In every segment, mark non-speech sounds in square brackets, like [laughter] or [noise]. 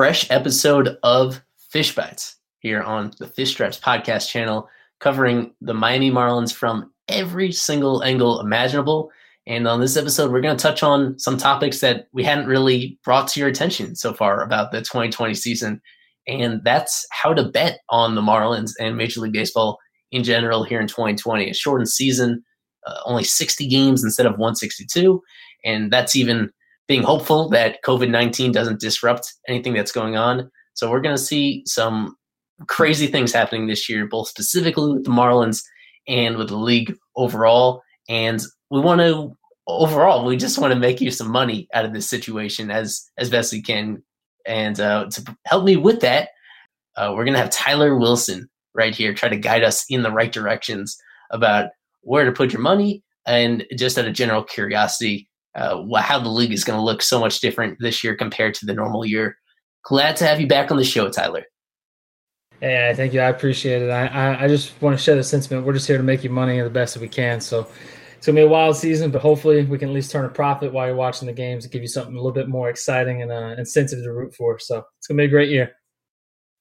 fresh episode of Fish Bites here on the Fish Stripes podcast channel, covering the Miami Marlins from every single angle imaginable. And on this episode, we're going to touch on some topics that we hadn't really brought to your attention so far about the 2020 season. And that's how to bet on the Marlins and Major League Baseball in general here in 2020. A shortened season, uh, only 60 games instead of 162. And that's even being hopeful that COVID 19 doesn't disrupt anything that's going on. So we're going to see some crazy things happening this year, both specifically with the Marlins and with the league overall. And we want to overall, we just want to make you some money out of this situation as as best we can. And uh, to help me with that, uh, we're to have Tyler Wilson right here try to guide us in the right directions about where to put your money and just out of general curiosity uh, how the league is going to look so much different this year compared to the normal year. Glad to have you back on the show, Tyler. Yeah, thank you. I appreciate it. I, I, just want to share the sentiment. We're just here to make you money the best that we can. So it's gonna be a wild season, but hopefully we can at least turn a profit while you're watching the games and give you something a little bit more exciting and uh, incentive to root for. So it's gonna be a great year.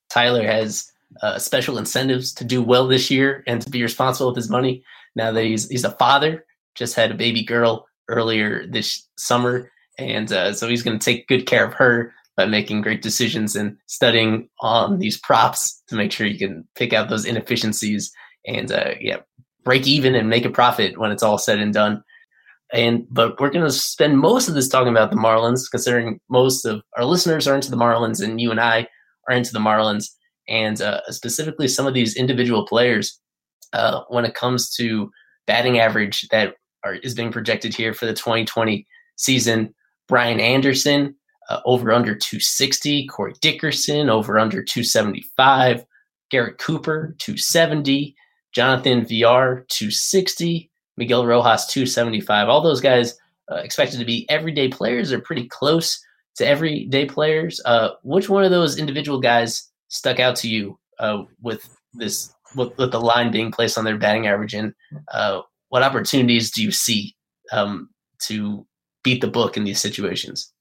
Tyler has uh, special incentives to do well this year and to be responsible with his money. Now that he's he's a father, just had a baby girl, earlier this summer, and uh, so he's to take good care of her by making great decisions and studying on these props to make sure you can pick out those inefficiencies and uh, yeah, break even and make a profit when it's all said and done. And but we're going to spend most of this talking about the Marlins, considering most of our listeners are into the Marlins, and you and I are into the Marlins, and uh, specifically some of these individual players uh, when it comes to batting average that are, is being projected here for the 2020 season. Brian Anderson uh, over under 260, Corey Dickerson over under 275, Garrett Cooper 270, Jonathan Villar, 260, Miguel Rojas 275. All those guys uh, expected to be everyday players are pretty close to everyday players. Uh, which one of those individual guys stuck out to you uh, with this with, with, the line being placed on their batting average and uh, what opportunities do you see um, to beat the book in these situations?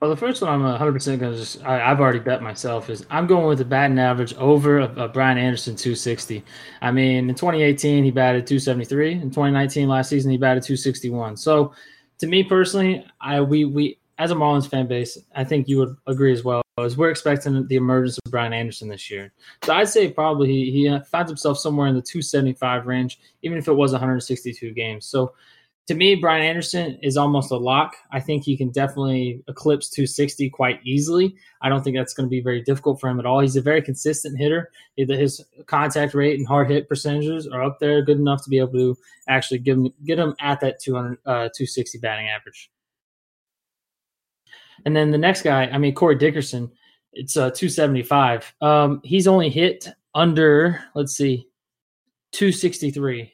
Well, the first one I'm 100% going to just, I, have already bet myself, is I'm going with the batting average over a Brian Anderson 260. I mean, in 2018, he batted 273. In 2019, last season, he batted 261. So to me personally, I we, we as a Marlins fan base, I think you would agree as well. As we're expecting the emergence of Brian Anderson this year, so I'd say probably he, he uh, finds himself somewhere in the 275 range, even if it was 162 games. So to me, Brian Anderson is almost a lock. I think he can definitely eclipse 260 quite easily. I don't think that's going to be very difficult for him at all. He's a very consistent hitter. His contact rate and hard hit percentages are up there, good enough to be able to actually give him, get him at that 200, uh, 260 batting average. And then the next guy, I mean, Corey Dickerson, it's uh, 275. Um, he's only hit under, let's see, 263.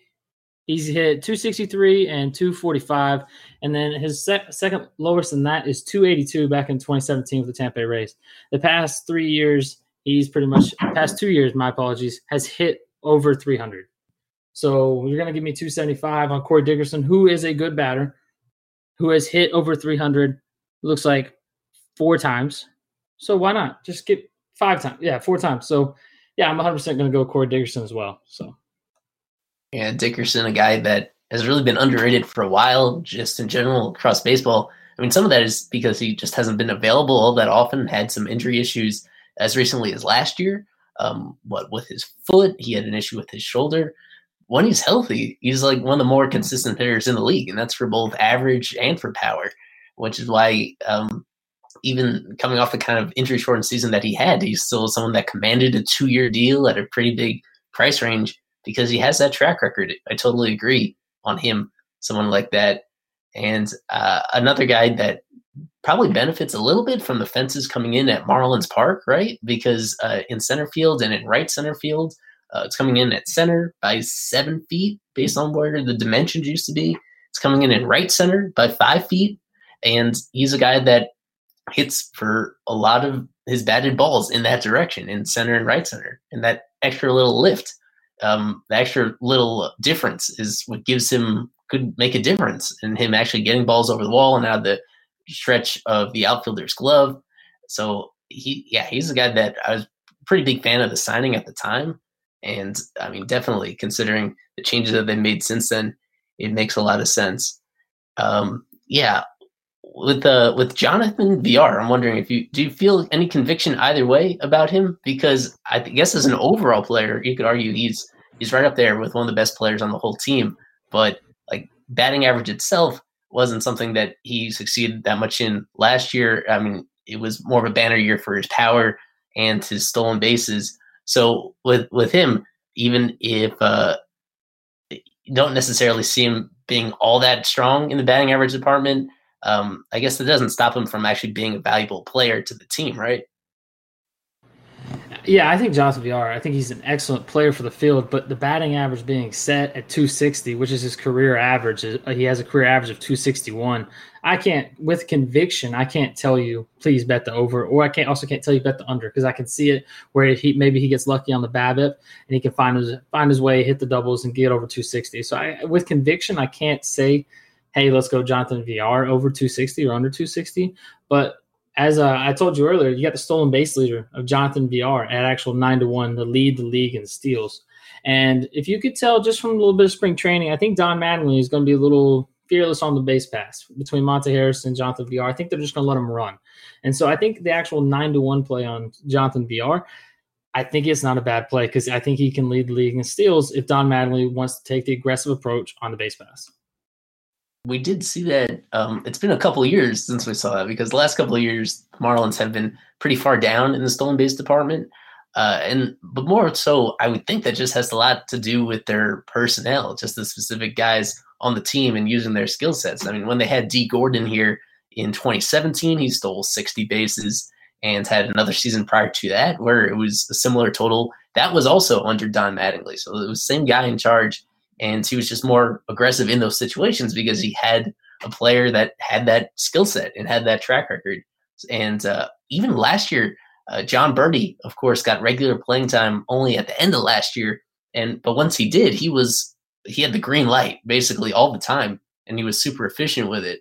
He's hit 263 and 245. And then his sec- second lowest than that is 282 back in 2017 with the Tampa Bay Rays. The past three years, he's pretty much, past two years, my apologies, has hit over 300. So you're going to give me 275 on Corey Dickerson, who is a good batter, who has hit over 300. Looks like four times. So why not just get five times? Yeah, four times. So yeah, I'm 100 percent going to go Corey Dickerson as well. So yeah, Dickerson, a guy that has really been underrated for a while, just in general across baseball. I mean, some of that is because he just hasn't been available all that often. Had some injury issues as recently as last year. Um, what with his foot, he had an issue with his shoulder. When he's healthy, he's like one of the more consistent hitters in the league, and that's for both average and for power. Which is why um, even coming off the kind of injury shortened season that he had, he's still someone that commanded a two year deal at a pretty big price range because he has that track record. I totally agree on him, someone like that. And uh, another guy that probably benefits a little bit from the fences coming in at Marlins Park, right? Because uh, in center field and in right center field, Uh, it's coming in at center by seven feet based on where the dimensions used to be. It's coming in in right center by five feet. And he's a guy that hits for a lot of his batted balls in that direction, in center and right center. And that extra little lift, um, the extra little difference is what gives him, could make a difference in him actually getting balls over the wall and out of the stretch of the outfielder's glove. So he, yeah, he's a guy that I was pretty big fan of the signing at the time. And I mean, definitely considering the changes that they made since then, it makes a lot of sense. Um, yeah, with uh, with Jonathan Villar, I'm wondering if you do you feel any conviction either way about him? Because I guess as an overall player, you could argue he's he's right up there with one of the best players on the whole team. But like batting average itself wasn't something that he succeeded that much in last year. I mean, it was more of a banner year for his power and his stolen bases. So with with him, even if uh, don't necessarily see him being all that strong in the batting average department, um, I guess it doesn't stop him from actually being a valuable player to the team, right? Yeah, I think Jonathan Villar. I think he's an excellent player for the field, but the batting average being set at 260, which is his career average, uh, he has a career average of 261. I can't, with conviction, I can't tell you please bet the over, or I can't also can't tell you bet the under because I can see it where he maybe he gets lucky on the BABIP and he can find his find his way, hit the doubles, and get over 260. So I, with conviction, I can't say, hey, let's go Jonathan Villar over 260 or under 260, but as uh, I told you earlier, you got the stolen base leader of Jonathan Villar at actual nine to one to lead the league in steals. And if you could tell just from a little bit of spring training, I think Don Mattingly is going to be a little fearless on the base paths between Monte Harrison and Jonathan Villar. I think they're just going to let him run. And so I think the actual nine to one play on Jonathan Villar, I think it's not a bad play because I think he can lead the league in steals if Don Mattingly wants to take the aggressive approach on the base paths we did see that. Um, it's been a couple years since we saw that because the last couple of years, Marlins have been pretty far down in the stolen base department. Uh, and but more so, I would think that just has a lot to do with their personnel, just the specific guys on the team and using their skill sets. I mean, when they had Dee Gordon here in 2017, he stole 60 bases and had another season prior to that where it was a similar total. That was also under Don Mattingly, so it was the same guy in charge and he was just more aggressive in those situations because he had a player that had that skill set and had that track record. And uh, even last year, uh, Jon Berti, of course, got regular playing time only at the end of last year. And but once he did, he was he had the green light basically all the time, and he was super efficient with it.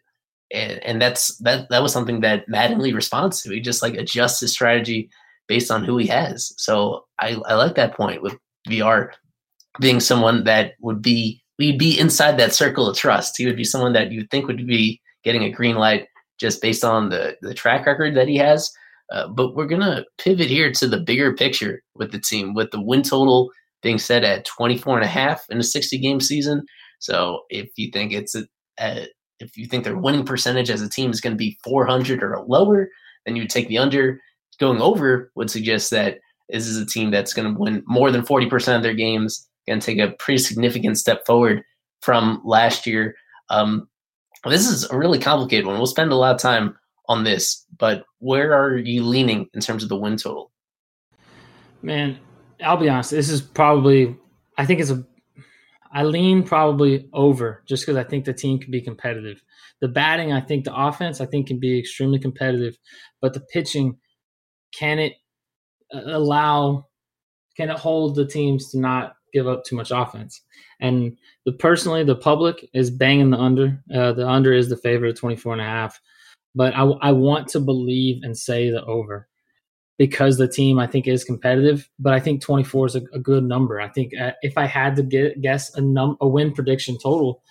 And and that's that that was something that Mattingly responds to. He just like adjusts his strategy based on who he has. So I, I like that point with Villar being someone that would be we'd be inside that circle of trust. He would be someone that you think would be getting a green light just based on the the track record that he has. Uh, but we're gonna pivot here to the bigger picture with the team, with the win total being set at 24 and a half in a 60 game season. So if you think it's a, a if you think their winning percentage as a team is going to be 400 or lower, then you would take the under. Going over would suggest that this is a team that's going to win more than 40% of their games going to take a pretty significant step forward from last year. Um, this is a really complicated one. We'll spend a lot of time on this, but where are you leaning in terms of the win total? Man, I'll be honest. This is probably, I think it's a, I lean probably over just because I think the team can be competitive. The batting, I think the offense, I think can be extremely competitive, but the pitching, can it uh, allow, can it hold the teams to not give up too much offense. And the personally, the public is banging the under. Uh, the under is the favorite of 24 and a half. But I, I want to believe and say the over because the team I think is competitive. But I think 24 is a, a good number. I think uh, if I had to get, guess a num a win prediction total,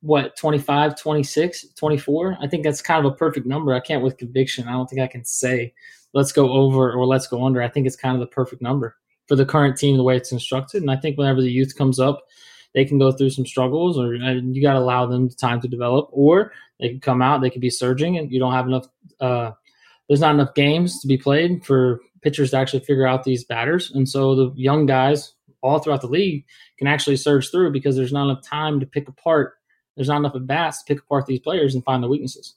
what 25 26 24 i think that's kind of a perfect number i can't with conviction i don't think i can say let's go over or let's go under i think it's kind of the perfect number for the current team the way it's instructed. And I think whenever the youth comes up, they can go through some struggles, or you got to allow them time to develop, or they can come out, they could be surging, and you don't have enough. Uh, there's not enough games to be played for pitchers to actually figure out these batters, and so the young guys all throughout the league can actually surge through because there's not enough time to pick apart. There's not enough at bats to pick apart these players and find the weaknesses.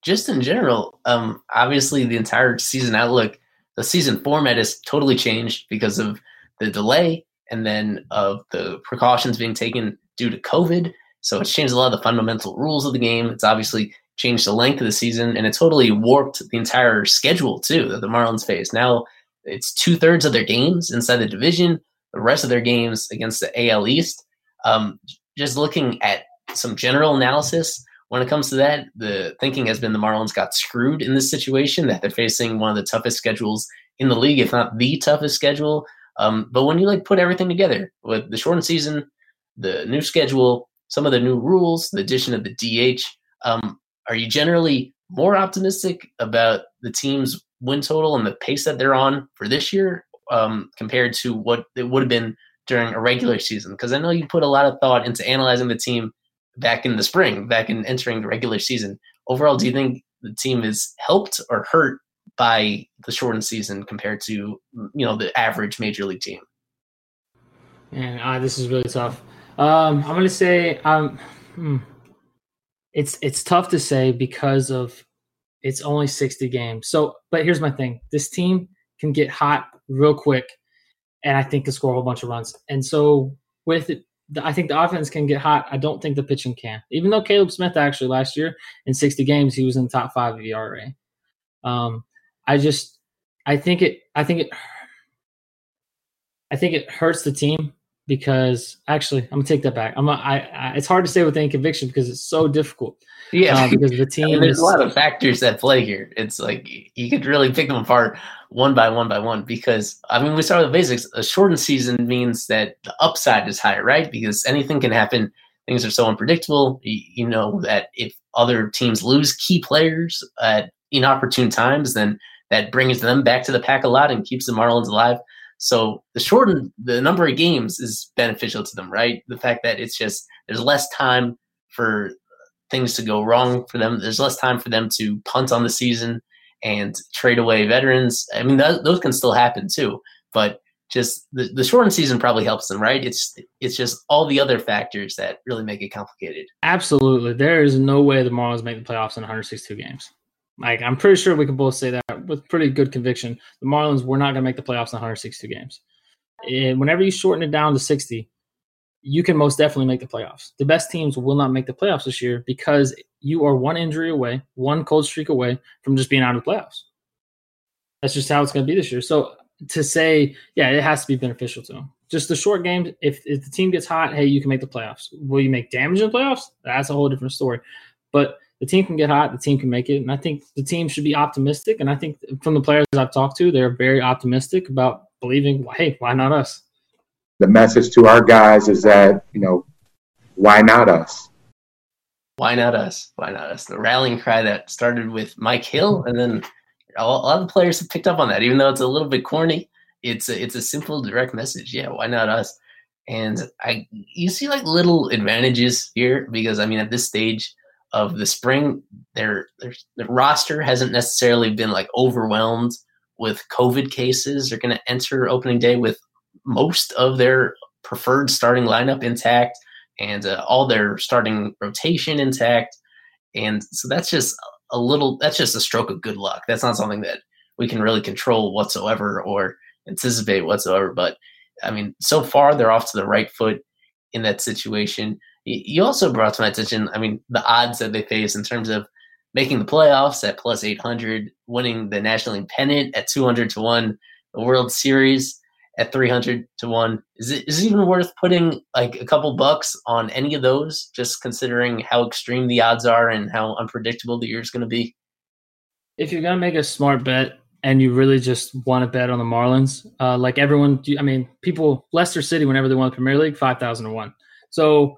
Just in general, um, obviously the entire season outlook the season format has totally changed because of the delay and then of the precautions being taken due to COVID. So it's changed a lot of the fundamental rules of the game. It's obviously changed the length of the season and it totally warped the entire schedule too that the Marlins face. Now it's two thirds of their games inside the division, the rest of their games against the AL East. Um, just looking at some general analysis when it comes to that, the thinking has been the Marlins got screwed in this situation, that they're facing one of the toughest schedules in the league, if not the toughest schedule. Um, but when you like put everything together with the shortened season, the new schedule, some of the new rules, the addition of the DH, um, are you generally more optimistic about the team's win total and the pace that they're on for this year um, compared to what it would have been during a regular season? Because I know you put a lot of thought into analyzing the team back in the spring, back in entering the regular season. Overall, do you think the team is helped or hurt by the shortened season compared to you know the average major league team? And uh, this is really tough. Um, I'm gonna say um, hmm, it's it's tough to say because of it's only 60 games. So, but here's my thing: this team can get hot real quick, and I think can score a whole bunch of runs. And so, with it, I think the offense can get hot. I don't think the pitching can. Even though Caleb Smith actually last year in 60 games he was in the top five of ERA. Um, I just I think it I think it I think it hurts the team because actually I'm gonna take that back. I'm a, I, I it's hard to say with any conviction because it's so difficult. Yeah, um, because the team. [laughs] I mean, there's is, a lot of factors that play here. It's like you could really pick them apart one by one by one because I mean we start with the basics. A shortened season means that the upside is higher, right? Because anything can happen. Things are so unpredictable. You, you know that if other teams lose key players at inopportune times, then that brings them back to the pack a lot and keeps the Marlins alive. So the shortened the number of games is beneficial to them, right? The fact that it's just there's less time for things to go wrong for them. There's less time for them to punt on the season and trade away veterans. I mean, th- those can still happen too, but just the, the shortened season probably helps them, right? It's it's just all the other factors that really make it complicated. Absolutely, there is no way the Marlins make the playoffs in 162 games. Like I'm pretty sure we can both say that with pretty good conviction. The Marlins were not going to make the playoffs in 162 games. And whenever you shorten it down to 60, you can most definitely make the playoffs. The best teams will not make the playoffs this year because you are one injury away, one cold streak away from just being out of the playoffs. That's just how it's going to be this year. So to say, yeah, it has to be beneficial to them. Just the short games. If, if the team gets hot, hey, you can make the playoffs. Will you make damage in the playoffs? That's a whole different story. But the team can get hot, the team can make it, and I think the team should be optimistic. And I think from the players I've talked to, they're very optimistic about believing, hey, why not us? The message to our guys is that you know why not us? Why not us? Why not us? The rallying cry that started with mike hill and then a lot of the players have picked up on that. Even though it's a little bit corny it's a, it's a simple direct message. Yeah why not us? And i you see like little advantages here because i mean at this stage of the spring their their, their roster hasn't necessarily been like overwhelmed with covid cases. They're going to enter opening day with most of their preferred starting lineup intact and uh, all their starting rotation intact. And so that's just a little, that's just a stroke of good luck. That's not something that we can really control whatsoever or anticipate whatsoever. But I mean, so far they're off to the right foot in that situation. You also brought to my attention, I mean, the odds that they face in terms of making the playoffs at plus 800, winning the National League pennant at 200 to 1, the World Series at 300 to 1 is it is it even worth putting like a couple bucks on any of those just considering how extreme the odds are and how unpredictable the year is going to be? If you're going to make a smart bet and you really just want to bet on the marlins uh, like everyone i mean people leicester city whenever they won the premier league 5000 to 1 so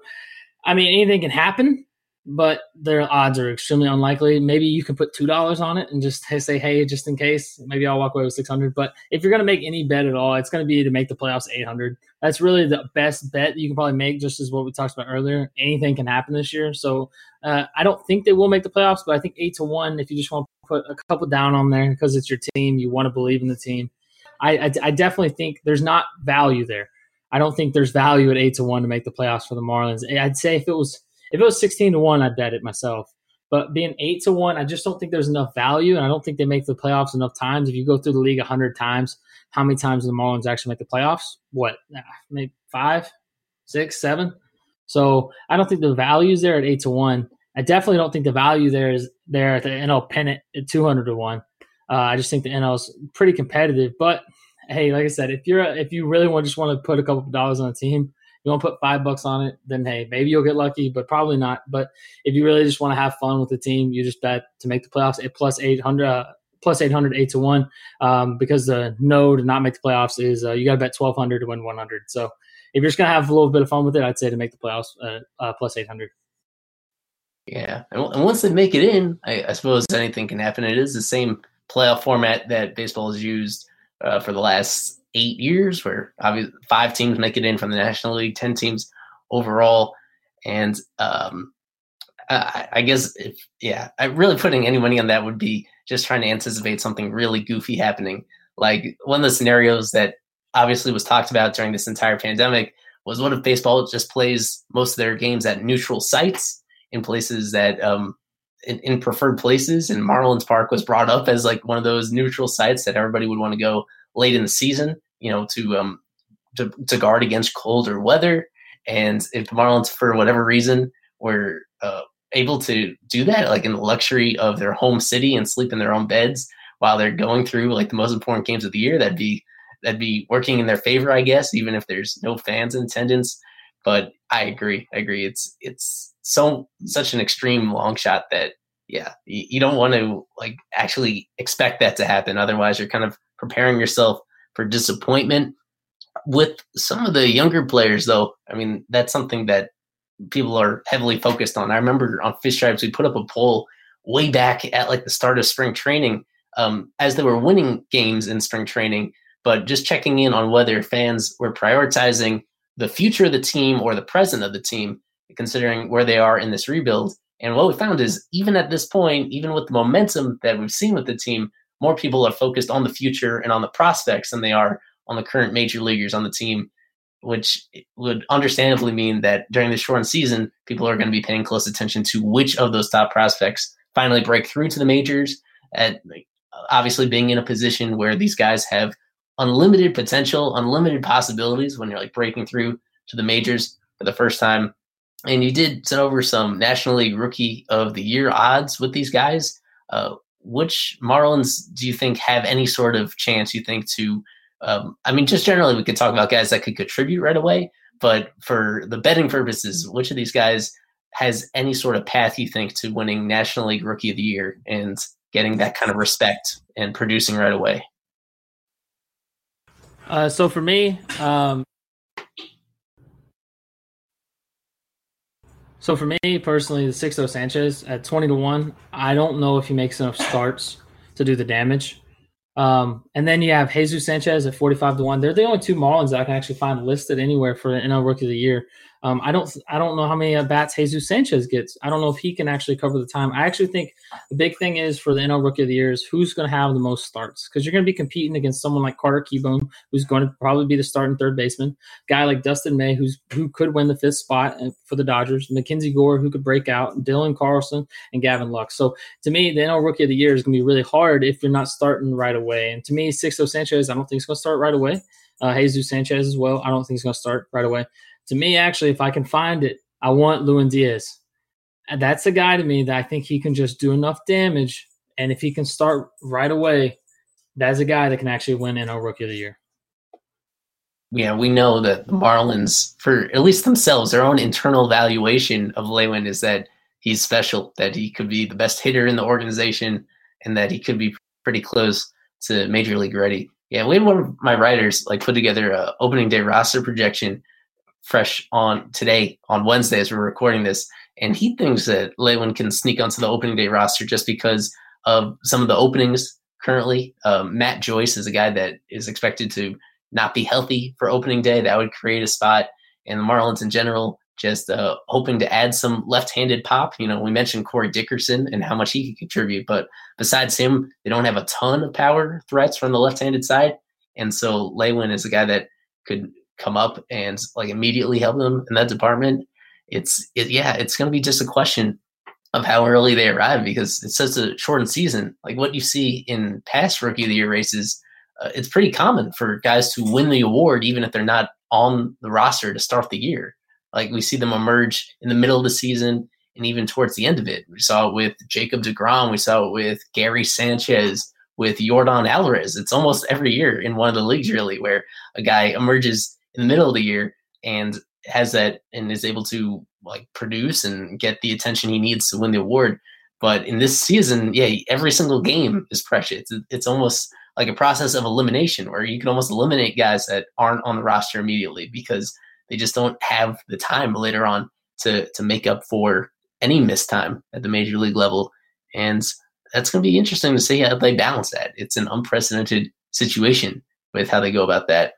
i mean anything can happen but their odds are extremely unlikely. Maybe you can put two dollars on it and just say, "Hey, just in case." Maybe I'll walk away with six hundred. But if you're going to make any bet at all, it's going to be to make the playoffs eight hundred. That's really the best bet you can probably make. Just as what we talked about earlier, anything can happen this year. So uh, I don't think they will make the playoffs, but I think eight to one. If you just want to put a couple down on there because it's your team, you want to believe in the team. I, I, I definitely think there's not value there. I don't think there's value at eight to one to make the playoffs for the Marlins. I'd say if it was if it was 16 to 1, I'd bet it myself. But being eight to one, I just don't think there's enough value, and I don't think they make the playoffs enough times. If you go through the league hundred times, how many times do the Marlins actually make the playoffs? What, maybe five, six, seven? So I don't think the value is there at eight to one. I definitely don't think the value there is there at the NL pennant at two hundred to one. Uh, I just think the NL is pretty competitive. But hey, like I said, if you're if you really want just want to put a couple of dollars on a team, you want to put five bucks on it, then hey, maybe you'll get lucky, but probably not. But if you really just want to have fun with the team, you just bet to make the playoffs at plus 800, uh, plus 800, 8 to 1, um, because the no to not make the playoffs is uh, you got to bet 1200 to win 100. So if you're just going to have a little bit of fun with it, I'd say to make the playoffs uh, uh plus 800. Yeah. And, once they make it in, I, I, suppose anything can happen. It is the same playoff format that baseball has used uh, for the last eight years, where obviously five teams make it in from the National League, ten teams overall, and um, I, I, guess if yeah, I really putting any money on that would be just trying to anticipate something really goofy happening. Like one of the scenarios that obviously was talked about during this entire pandemic was what if baseball just plays most of their games at neutral sites in places that um, in, in, preferred places and Marlins Park was brought up as like one of those neutral sites that everybody would want to go late in the season, you know, to um to, to guard against colder weather. And if the Marlins, for whatever reason, were uh, able to do that, like in the luxury of their home city and sleep in their own beds while they're going through like the most important games of the year, that'd be that'd be working in their favor, I guess, even if there's no fans in attendance. But I agree, I agree. It's it's so such an extreme long shot that yeah, you, you don't want to like actually expect that to happen. Otherwise, you're kind of preparing yourself for disappointment. With some of the younger players, though, I mean, that's something that people are heavily focused on. I remember on Fish Stripes, we put up a poll way back at like the start of spring training um, as they were winning games in spring training, but just checking in on whether fans were prioritizing the future of the team or the present of the team, considering where they are in this rebuild. And what we found is even at this point, even with the momentum that we've seen with the team, more people are focused on the future and on the prospects than they are on the current major leaguers on the team, which would understandably mean that during the shortened season, people are going to be paying close attention to which of those top prospects finally break through to the majors. At obviously being in a position where these guys have unlimited potential, unlimited possibilities when you're like breaking through to the majors for the first time. And you did send over some National League Rookie of the Year odds with these guys. Uh, which Marlins do you think have any sort of chance? You think to, um, I mean, just generally, we could talk about guys that could contribute right away. But for the betting purposes, which of these guys has any sort of path you think to winning National League Rookie of the Year and getting that kind of respect and producing right away? Uh, so for me, um, So for me personally, the Sixto Sanchez at twenty to one, I don't know if he makes enough starts to do the damage. Um, and then you have Jesus Sanchez at forty five to one. They're the only two Marlins that I can actually find listed anywhere for NL Rookie of the Year. Um, I don't I don't know how many bats Jesus Sanchez gets. I don't know if he can actually cover the time. I actually think the big thing is for the NL Rookie of the Year is who's going to have the most starts because you're going to be competing against someone like Carter Kieboom, who's going to probably be the starting third baseman. Guy like Dustin May, who's who could win the fifth spot for the Dodgers. Mackenzie Gore, who could break out. Dylan Carlson and Gavin Lux. So to me, the NL Rookie of the Year is going to be really hard if you're not starting right away. And to me, Sixto Sanchez, I don't think he's going to start right away. Uh, Jesus Sanchez as well. I don't think he's going to start right away to me, actually, if I can find it, I want Lewin Diaz. And that's a guy to me that I think he can just do enough damage. And if he can start right away, that's a guy that can actually win in NL Rookie of the Year. Yeah, we know that the Marlins, for at least themselves, their own internal valuation of Lewin is that he's special, that he could be the best hitter in the organization, and that he could be pretty close to major league ready. Yeah, we had one of my writers like put together a opening day roster projection fresh on today on Wednesday as we're recording this, and he thinks that Lewin can sneak onto the opening day roster just because of some of the openings currently. Um, Matt Joyce is a guy that is expected to not be healthy for opening day. That would create a spot, and the Marlins in general just uh, hoping to add some left-handed pop. You know, we mentioned Corey Dickerson and how much he could contribute, but besides him, they don't have a ton of power threats from the left-handed side, and so Lewin is a guy that could come up and like immediately help them in that department, it's it, yeah, it's going to be just a question of how early they arrive because it's such a shortened season. Like what you see in past rookie of the year races, uh, it's pretty common for guys to win the award even if they're not on the roster to start the year. Like we see them emerge in the middle of the season and even towards the end of it. We saw it with Jacob DeGrom. We saw it with Gary Sanchez, with Yordan Alvarez. It's almost every year in one of the leagues, really, where a guy emerges in the middle of the year and has that and is able to like produce and get the attention he needs to win the award. But in this season, yeah, every single game mm-hmm. is precious. It's, it's almost like a process of elimination where you can almost eliminate guys that aren't on the roster immediately because they just don't have the time later on to to make up for any missed time at the major league level. And that's going to be interesting to see how they balance that. It's an unprecedented situation with how they go about that.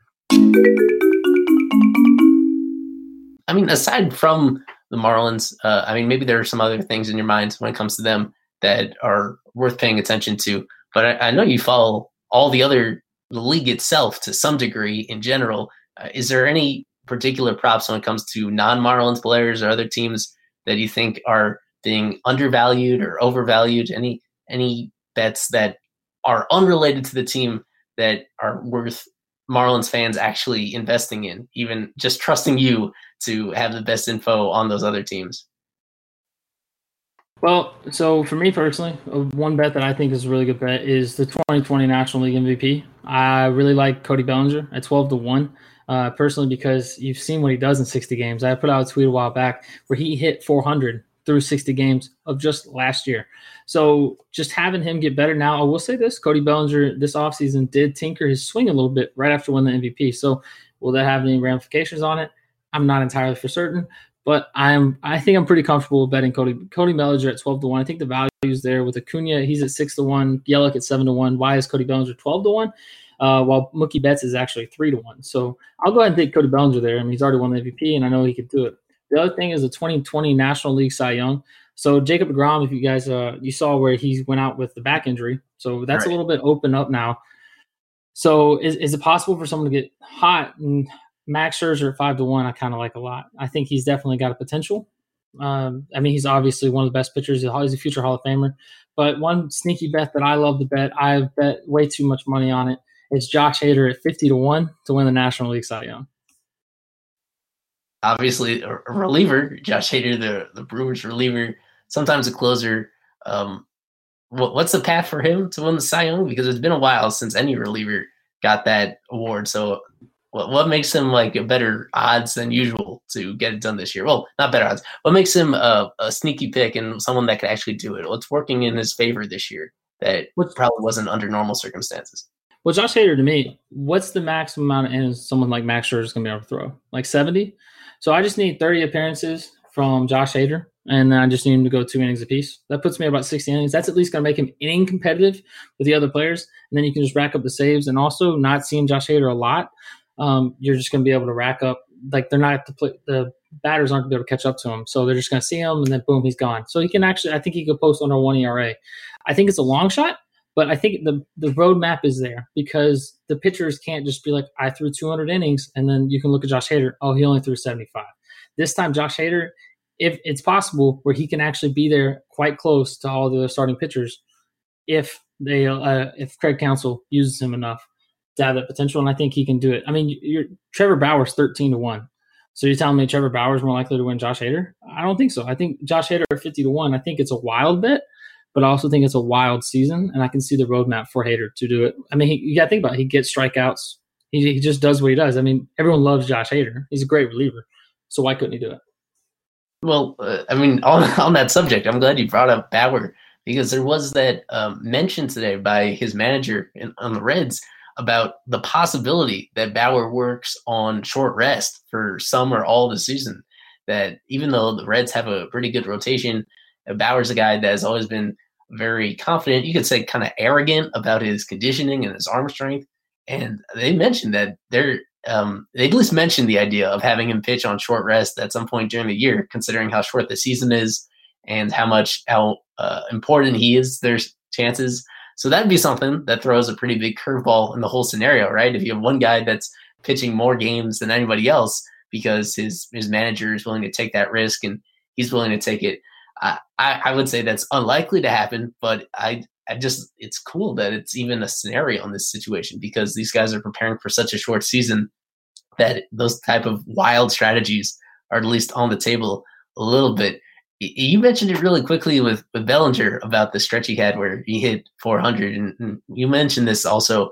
I mean, aside from the Marlins, uh, I mean, maybe there are some other things in your mind when it comes to them that are worth paying attention to. But I, I know you follow all the other the league itself to some degree in general. Uh, is there any particular props when it comes to non-Marlins players or other teams that you think are being undervalued or overvalued? Any any bets that are unrelated to the team that are worth Marlins fans actually investing in, even just trusting you to have the best info on those other teams? Well, so for me personally, uh, one bet that I think is a really good bet is the 2020 National League MVP. I really like Cody Bellinger at 12 to 1. Uh, personally, because you've seen what he does in 60 games. I put out a tweet a while back where he hit 400 through 60 games of just last year. So just having him get better now, I will say this Cody Bellinger this offseason did tinker his swing a little bit right after winning the MVP. So will that have any ramifications on it? I'm not entirely for certain, but I'm I think I'm pretty comfortable betting Cody Cody Bellinger at 12 to 1. I think the value is there with Acuna, he's at 6 to 1, Yelich at 7 to 1. Why is Cody Bellinger 12 to 1? Uh, while Mookie Betts is actually 3 to 1. So I'll go ahead and take Cody Bellinger there. I mean, he's already won the MVP, and I know he could do it. The other thing is the 2020 National League Cy Young. So Jacob Degrom, if you guys uh, you saw where he went out with the back injury, so that's right. a little bit open up now. So is, is it possible for someone to get hot? And Max Scherzer at five to one, I kind of like a lot. I think he's definitely got a potential. Um, I mean, he's obviously one of the best pitchers. He's a future Hall of Famer. But one sneaky bet that I love to bet, I've bet way too much money on it. It's Josh Hader at fifty to one to win the National League Cy Young obviously a reliever, Josh Hader, the the Brewers reliever, sometimes a closer. Um, what, what's the path for him to win the Cy Young? Because it's been a while since any reliever got that award. So, what what makes him like a better odds than usual to get it done this year? Well, not better odds. What makes him a, a sneaky pick and someone that could actually do it? What's working in his favor this year that probably wasn't under normal circumstances? Well, Josh Hader to me, what's the maximum amount of innings someone like Max Scherzer is going to be able to throw? Like 70? So I just need 30 appearances from Josh Hader, and I just need him to go two innings apiece. That puts me about 60 innings. That's at least going to make him inning competitive with the other players, and then you can just rack up the saves. And also, not seeing Josh Hader a lot, um, you're just going to be able to rack up. Like they're not the play, the batters aren't going to be able to catch up to him, so they're just going to see him, and then boom, he's gone. So he can actually, I think he could post under one ERA. I think it's a long shot, but I think the the roadmap is there because the pitchers can't just be like, I threw 200 innings, and then you can look at Josh Hader. Oh, he only threw 75. This time, Josh Hader, if it's possible, where he can actually be there quite close to all the starting pitchers, if they uh, if Craig Counsell uses him enough to have that potential, and I think he can do it. I mean, you're, Trevor Bauer's 13 to one. So you're telling me Trevor Bauer's more likely to win Josh Hader? I don't think so. I think Josh Hader at 50 to 1, I think it's a wild bet, but I also think it's a wild season, and I can see the roadmap for Hader to do it. I mean, he, you got to think about it. He gets strikeouts. He, he just does what he does. I mean, everyone loves Josh Hader. He's a great reliever. So why couldn't he do it? Well, uh, I mean, [laughs] on, on that subject, I'm glad you brought up Bauer because there was that um, mention today by his manager in, on the Reds about the possibility that Bauer works on short rest for some or all the season. That even though the Reds have a pretty good rotation, Bauer's a guy that has always been very confident. You could say kind of arrogant about his conditioning and his arm strength. And they mentioned that they're um, they at least mentioned the idea of having him pitch on short rest at some point during the year, considering how short the season is and how much how uh, important he is. There's chances. So that'd be something that throws a pretty big curveball in the whole scenario, right? If you have one guy that's pitching more games than anybody else because his his manager is willing to take that risk and he's willing to take it I, I, would say that's unlikely to happen, but I I just it's cool that it's even a scenario in this situation because these guys are preparing for such a short season that those type of wild strategies are at least on the table a little bit. You mentioned it really quickly with, with Bellinger about the stretch he had where he hit 400, and, and you mentioned this also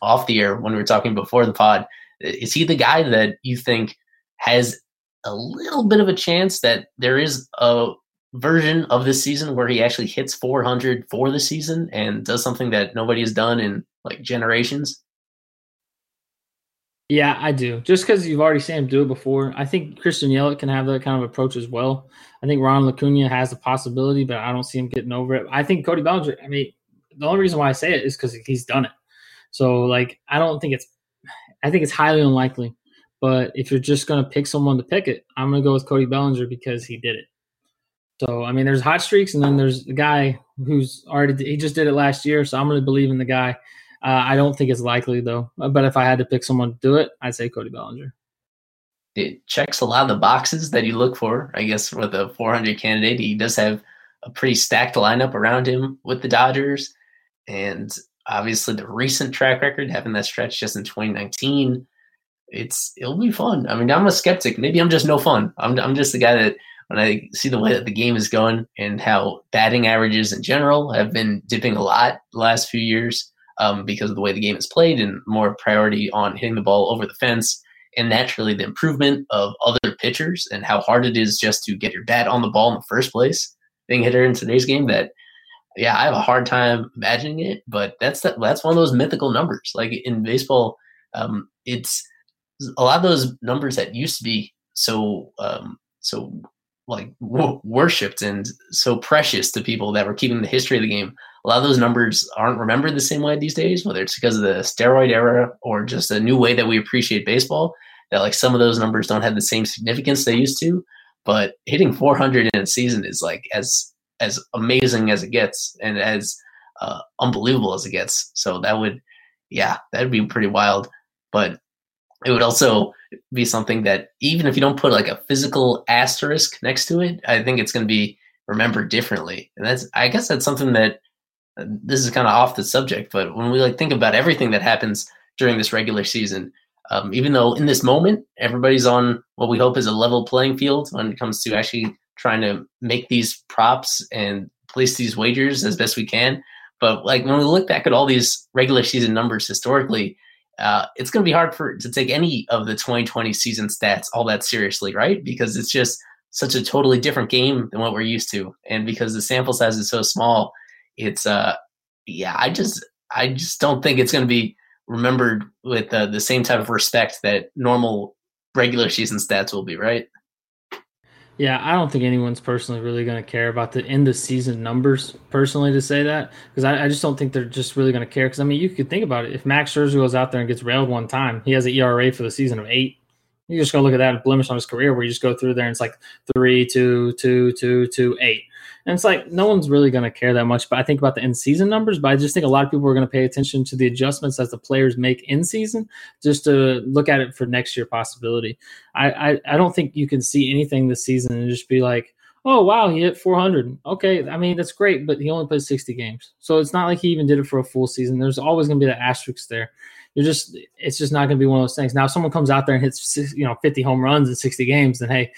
off the air when we were talking before the pod. Is he the guy that you think has a little bit of a chance that there is a version of this season where he actually hits 400 for the season and does something that nobody has done in like generations? Yeah, I do. Just because you've already seen him do it before, I think Christian Yelich can have that kind of approach as well. I think Ron Acuna has the possibility, but I don't see him getting over it. I think Cody Bellinger. I mean, the only reason why I say it is because he's done it. So, like, I don't think it's. I think it's highly unlikely. But if you're just going to pick someone to pick it, I'm going to go with Cody Bellinger because he did it. So I mean, there's hot streaks, and then there's the guy who's already he just did it last year. So I'm going to believe in the guy. Uh, I don't think it's likely though. But if I had to pick someone to do it, I'd say Cody Bellinger. It checks a lot of the boxes that you look for. I guess with a 400 candidate, he does have a pretty stacked lineup around him with the Dodgers, and obviously the recent track record, having that stretch just in 2019. It's it'll be fun. I mean, I'm a skeptic. Maybe I'm just no fun. I'm I'm just the guy that when I see the way that the game is going and how batting averages in general have been dipping a lot the last few years um, because of the way the game is played and more priority on hitting the ball over the fence. And naturally the improvement of other pitchers and how hard it is just to get your bat on the ball in the first place being hitter in today's game that yeah i have a hard time imagining it but that's that, that's one of those mythical numbers. Like in baseball um, it's a lot of those numbers that used to be so um, so like w- worshipped and so precious to people that were keeping the history of the game. A lot of those numbers aren't remembered the same way these days, whether it's because of the steroid era or just a new way that we appreciate baseball. That like some of those numbers don't have the same significance they used to. But hitting 400 in a season is like as as amazing as it gets and as uh, unbelievable as it gets. So that would, yeah, that'd be pretty wild. But it would also be something that even if you don't put like a physical asterisk next to it, I think it's going to be remembered differently. And that's, I guess, that's something that uh, this is kind of off the subject, but when we like think about everything that happens during this regular season, um, even though in this moment everybody's on what we hope is a level playing field when it comes to actually trying to make these props and place these wagers as best we can. But like when we look back at all these regular season numbers historically, uh, it's going to be hard for to take any of the 2020 season stats all that seriously, right? Because it's just such a totally different game than what we're used to, and because the sample size is so small, it's uh, yeah, I just I just don't think it's going to be remembered with uh, the same type of respect that normal regular season stats will be, right? Yeah, I don't think anyone's personally really going to care about the end of season numbers personally to say that because I, I, just don't think they're just really going to care. Because I mean, you could think about it. If Max Scherzer goes out there and gets railed one time, he has an ERA for the season of eight. You just go look at that blemish on his career where you just go through there and it's like three, two, two, two, two, eight. And it's like no one's really going to care that much. But I think about the in season numbers, but I just think a lot of people are going to pay attention to the adjustments that the players make in season just to look at it for next year possibility. I, I, I don't think you can see anything this season and just be like, oh, wow, he hit 400. Okay. I mean, that's great, but he only played 60 games. So it's not like he even did it for a full season. There's always going to be that asterisk there. You're just, it's just not going to be one of those things. Now, if someone comes out there and hits, you know, 50 home runs in 60 games, then hey,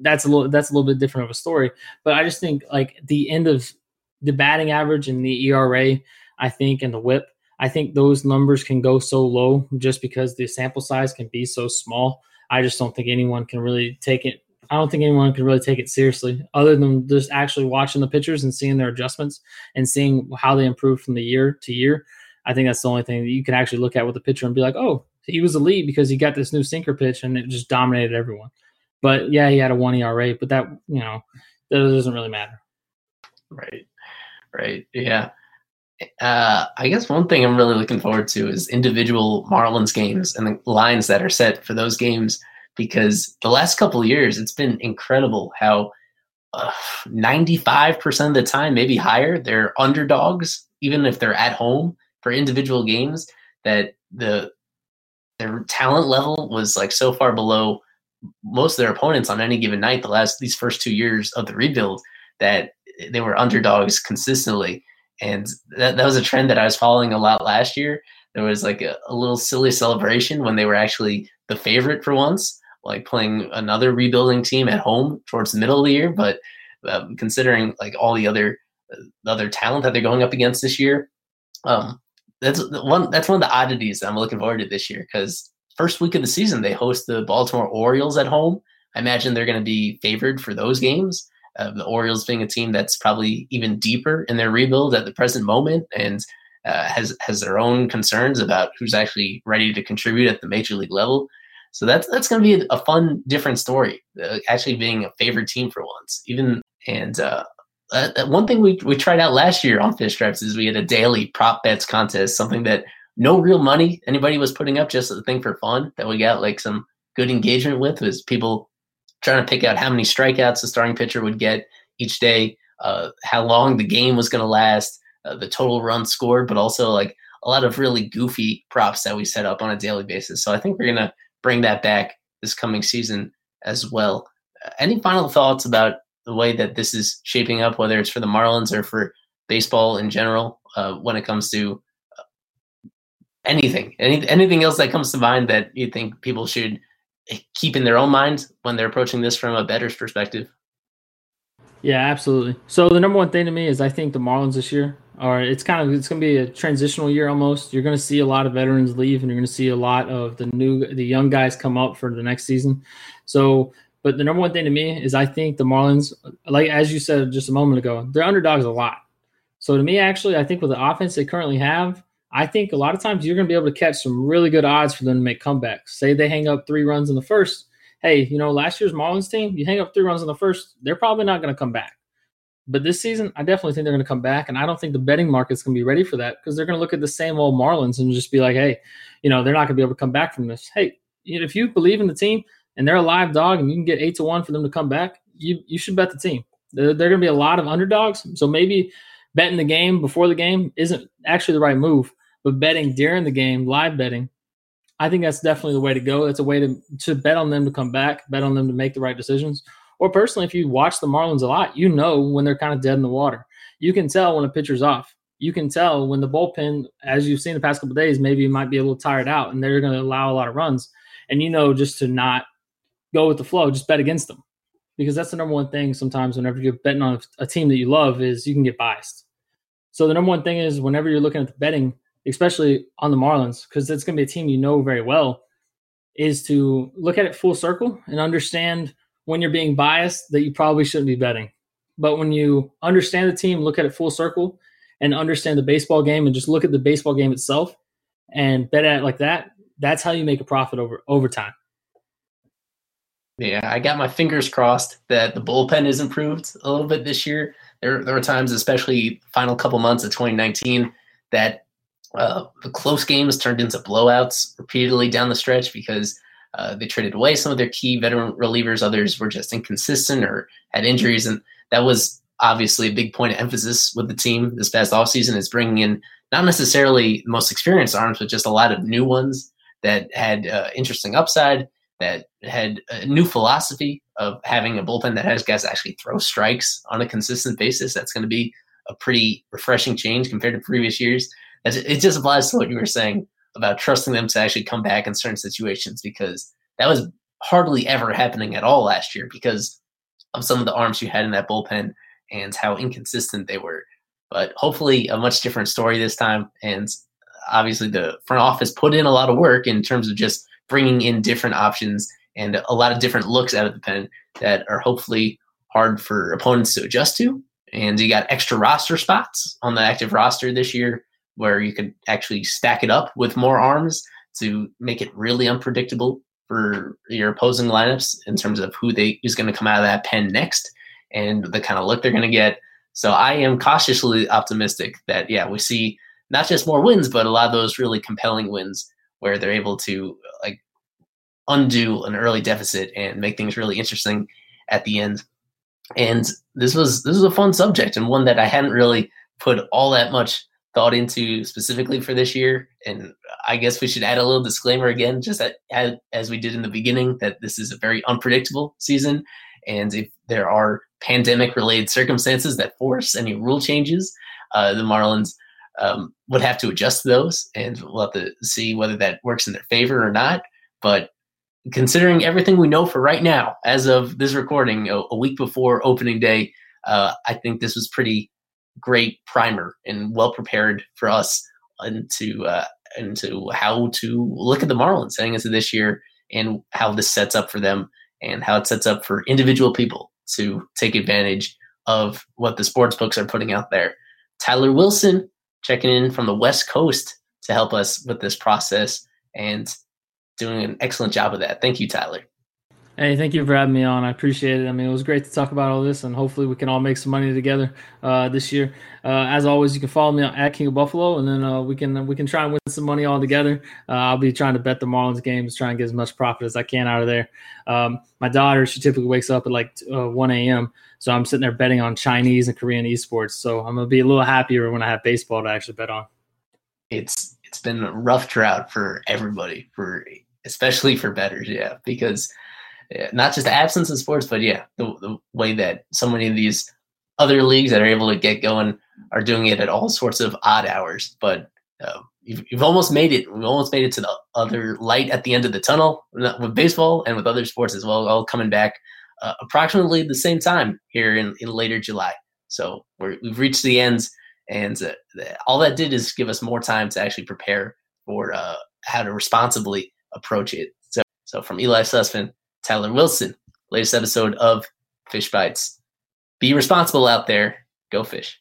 that's a little that's a little bit different of a story. But I just think like the end of the batting average and the ERA, I think, and the WHIP, I think those numbers can go so low just because the sample size can be so small. I just don't think anyone can really take it. I don't think anyone can really take it seriously, other than just actually watching the pitchers and seeing their adjustments and seeing how they improve from the year to year. I think that's the only thing that you can actually look at with the pitcher and be like, oh, he was elite because he got this new sinker pitch and it just dominated everyone. But yeah, he had a one ERA, but that you know that doesn't really matter. Right, right, yeah. Uh, I guess one thing I'm really looking forward to is individual Marlins games and the lines that are set for those games because the last couple years it's been incredible how uh, 95% of the time, maybe higher, they're underdogs, even if they're at home for individual games. That the their talent level was like so far below most of their opponents on any given night the last these first two years of the rebuild that they were underdogs consistently. And that, that was a trend that I was following a lot last year. There was like a, a little silly celebration when they were actually the favorite for once, like playing another rebuilding team at home towards the middle of the year. But um, considering like all the other the other talent that they're going up against this year, um, that's one that's one of the oddities that I'm looking forward to this year because first week of the season they host the Baltimore Orioles at home. I imagine they're going to be favored for those games. Uh, the Orioles being a team that's probably even deeper in their rebuild at the present moment and uh, has has their own concerns about who's actually ready to contribute at the major league level. So that's that's going to be a, fun, different story. Uh, actually, being a favorite team for once, even and uh, uh, one thing we we tried out last year on Fish Stripes is we had a daily prop bets contest, something that no real money anybody was putting up, just a thing for fun that we got like some good engagement with was people trying to pick out how many strikeouts the starting pitcher would get each day, uh, how long the game was going to last, uh, the total run scored, but also like a lot of really goofy props that we set up on a daily basis. So I think we're going to bring that back this coming season as well. Uh, any final thoughts about the way that this is shaping up, whether it's for the Marlins or for baseball in general, uh, when it comes to anything, any, anything else that comes to mind that you think people should keep in their own minds when they're approaching this from a bettor's perspective? Yeah, absolutely. So the number one thing to me is I think the Marlins this year are it's kind of it's going to be a transitional year almost. You're going to see a lot of veterans leave, and you're going to see a lot of the new the young guys come up for the next season. So but the number one thing to me is I think the Marlins, like as you said just a moment ago, they're underdogs a lot. So to me, actually, I think with the offense they currently have, I think a lot of times you're going to be able to catch some really good odds for them to make comebacks. Say they hang up three runs in the first. Hey, you know, last year's Marlins team, you hang up three runs in the first, they're probably not going to come back. But this season, I definitely think they're going to come back. And I don't think the betting market's going to be ready for that because they're going to look at the same old Marlins and just be like, hey, you know, they're not going to be able to come back from this. Hey, if you believe in the team, and they're a live dog and you can get eight to one for them to come back, you you should bet the team. There, there are going to be a lot of underdogs. So maybe betting the game before the game isn't actually the right move, but betting during the game, live betting, I think that's definitely the way to go. It's a way to to bet on them to come back, bet on them to make the right decisions. Or personally, if you watch the Marlins a lot, you know when they're kind of dead in the water. You can tell when a pitcher's off. You can tell when the bullpen, as you've seen the past couple days, maybe might be a little tired out and they're going to allow a lot of runs. And you know just to not go with the flow. Just bet against them because that's the number one thing. Sometimes whenever you're betting on a team that you love, is you can get biased. So the number one thing is whenever you're looking at the betting, especially on the Marlins, because it's going to be a team you know very well, is to look at it full circle and understand when you're being biased that you probably shouldn't be betting. But when you understand the team, look at it full circle and understand the baseball game and just look at the baseball game itself and bet at it like that, that's how you make a profit over over time. Yeah, I got my fingers crossed that the bullpen is improved a little bit this year. There, there were times, especially final couple months of 2019, that uh, the close games turned into blowouts repeatedly down the stretch because uh, they traded away some of their key veteran relievers. Others were just inconsistent or had injuries, and that was obviously a big point of emphasis with the team this past offseason is bringing in not necessarily the most experienced arms, but just a lot of new ones that had uh, interesting upside that had a new philosophy of having a bullpen that has guys actually throw strikes on a consistent basis. That's going to be a pretty refreshing change compared to previous years. It just applies to what you were saying about trusting them to actually come back in certain situations because that was hardly ever happening at all last year because of some of the arms you had in that bullpen and how inconsistent they were. But hopefully, a much different story this time. And obviously, the front office put in a lot of work in terms of just bringing in different options and a lot of different looks out of the pen that are hopefully hard for opponents to adjust to. And you got extra roster spots on the active roster this year where you could actually stack it up with more arms to make it really unpredictable for your opposing lineups in terms of who they who's going to come out of that pen next and the kind of look they're going to get. So I am cautiously optimistic that yeah, we see not just more wins, but a lot of those really compelling wins where they're able to like undo an early deficit and make things really interesting at the end. And this was this was a fun subject and one that I hadn't really put all that much thought into specifically for this year. And I guess we should add a little disclaimer again, just as, as we did in the beginning, that this is a very unpredictable season. And if there are pandemic related circumstances that force any rule changes. Uh, the Marlins um, would have to adjust those, and we'll have to see whether that works in their favor or not. But considering everything we know for right now, as of this recording, a, a week before opening day, uh, I think this was pretty great primer and well prepared for us into uh, into how to look at the Marlins heading into this year and how this sets up for them and how it sets up for individual people to take advantage of what the sports books are putting out there. Tyler Wilson checking in from the West Coast to help us with this process and doing an excellent job of that. Thank you, Tyler. Hey, thank you for having me on. I appreciate it. I mean, it was great to talk about all this, and hopefully, we can all make some money together uh, this year. Uh, as always, you can follow me at King of Buffalo, and then uh, we can we can try and win some money all together. Uh, I'll be trying to bet the Marlins games, try and get as much profit as I can out of there. Um, my daughter, she typically wakes up at like uh, 1 a.m., so I'm sitting there betting on Chinese and Korean esports. So I'm gonna be a little happier when I have baseball to actually bet on. It's it's been a rough drought for everybody, for especially for betters, yeah, because not just the absence of sports, but yeah, the, the way that so many of these other leagues that are able to get going are doing it at all sorts of odd hours. But uh, you've, you've almost made it. We've almost made it to the other light at the end of the tunnel with baseball and with other sports as well, all coming back uh, approximately the same time here in, in later July. So we have reached the ends, and uh, all that did is give us more time to actually prepare for uh, how to responsibly approach it. So, so from Ely Sussman, Tyler Wilson, latest episode of Fish Bites. Be responsible out there. Go fish.